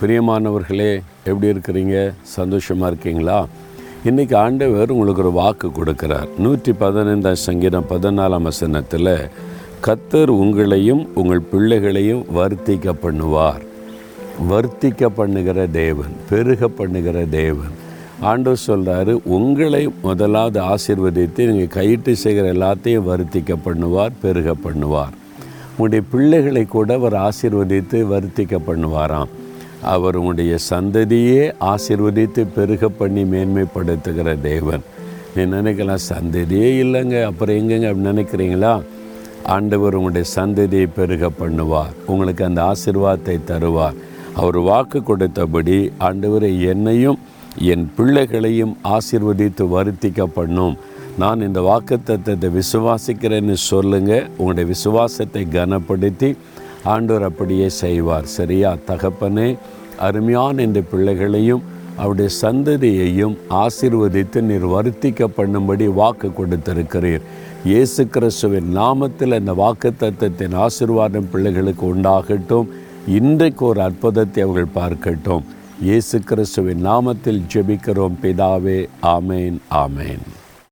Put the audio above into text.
பிரியமானவர்களே எப்படி இருக்கிறீங்க? சந்தோஷமாக இருக்கீங்களா? இன்றைக்கி ஆண்டவர் உங்களுக்கு ஒரு வாக்கு கொடுக்கிறார். நூற்றி பதினைந்தாம் சங்கீதம் பதினாலாம் வசனத்தில் கத்தர் உங்களையும் உங்கள் பிள்ளைகளையும் வர்த்திக்க பண்ணுவார். வர்த்திக்க பண்ணுகிற தேவன் பெருக பண்ணுகிற தேவன். ஆண்டவர் சொல்கிறாரு உங்களை முதலாவது ஆசீர்வதித்து நீங்கள் கையிட்டு செய்கிற எல்லாத்தையும் வர்த்திக்க பண்ணுவார் பெருக பண்ணுவார். உங்களுடைய பிள்ளைகளை கூட அவர் ஆசீர்வதித்து வர்த்திக்க பண்ணுவாராம். அவர் உங்களுடைய சந்ததியே ஆசிர்வதித்து பெருக பண்ணி மேன்மைப்படுத்துகிற தேவன். நீ நினைக்கலாம் சந்ததியே இல்லைங்க. அப்புறம் எங்கெங்க அப்படி நினைக்கிறீங்களா? ஆண்டவர் உங்களுடைய சந்ததியை பெருக பண்ணுவார். உங்களுக்கு அந்த ஆசிர்வாதத்தை தருவார். அவர் வாக்கு கொடுத்தபடி ஆண்டவரை என்னையும் என் பிள்ளைகளையும் ஆசிர்வதித்து வருத்திக்க பண்ணும். நான் இந்த வாக்கு தத்துவத்தை விசுவாசிக்கிறேன்னு சொல்லுங்கள் உங்களுடைய விசுவாசத்தை கனப்படுத்தி ஆண்டவர் அப்படியே செய்வார். சரியா? தகப்பனே அருமையான இந்த பிள்ளைகளையும் அவருடைய சந்ததியையும் ஆசிர்வதித்து நீர் வருத்திக்க பண்ணும்படி வாக்கு கொடுத்திருக்கிறீர். இயேசு கிறிஸ்துவின் நாமத்தில் இந்த வாக்கு தத்துவத்தின் ஆசிர்வாதம் பிள்ளைகளுக்கு உண்டாகட்டும். இன்றைக்கு ஒரு அற்புதத்தை அவர்கள் பார்க்கட்டும். இயேசு கிறிஸ்துவின் நாமத்தில் ஜெபிக்கிறோம். பிதாவே ஆமேன் ஆமேன்.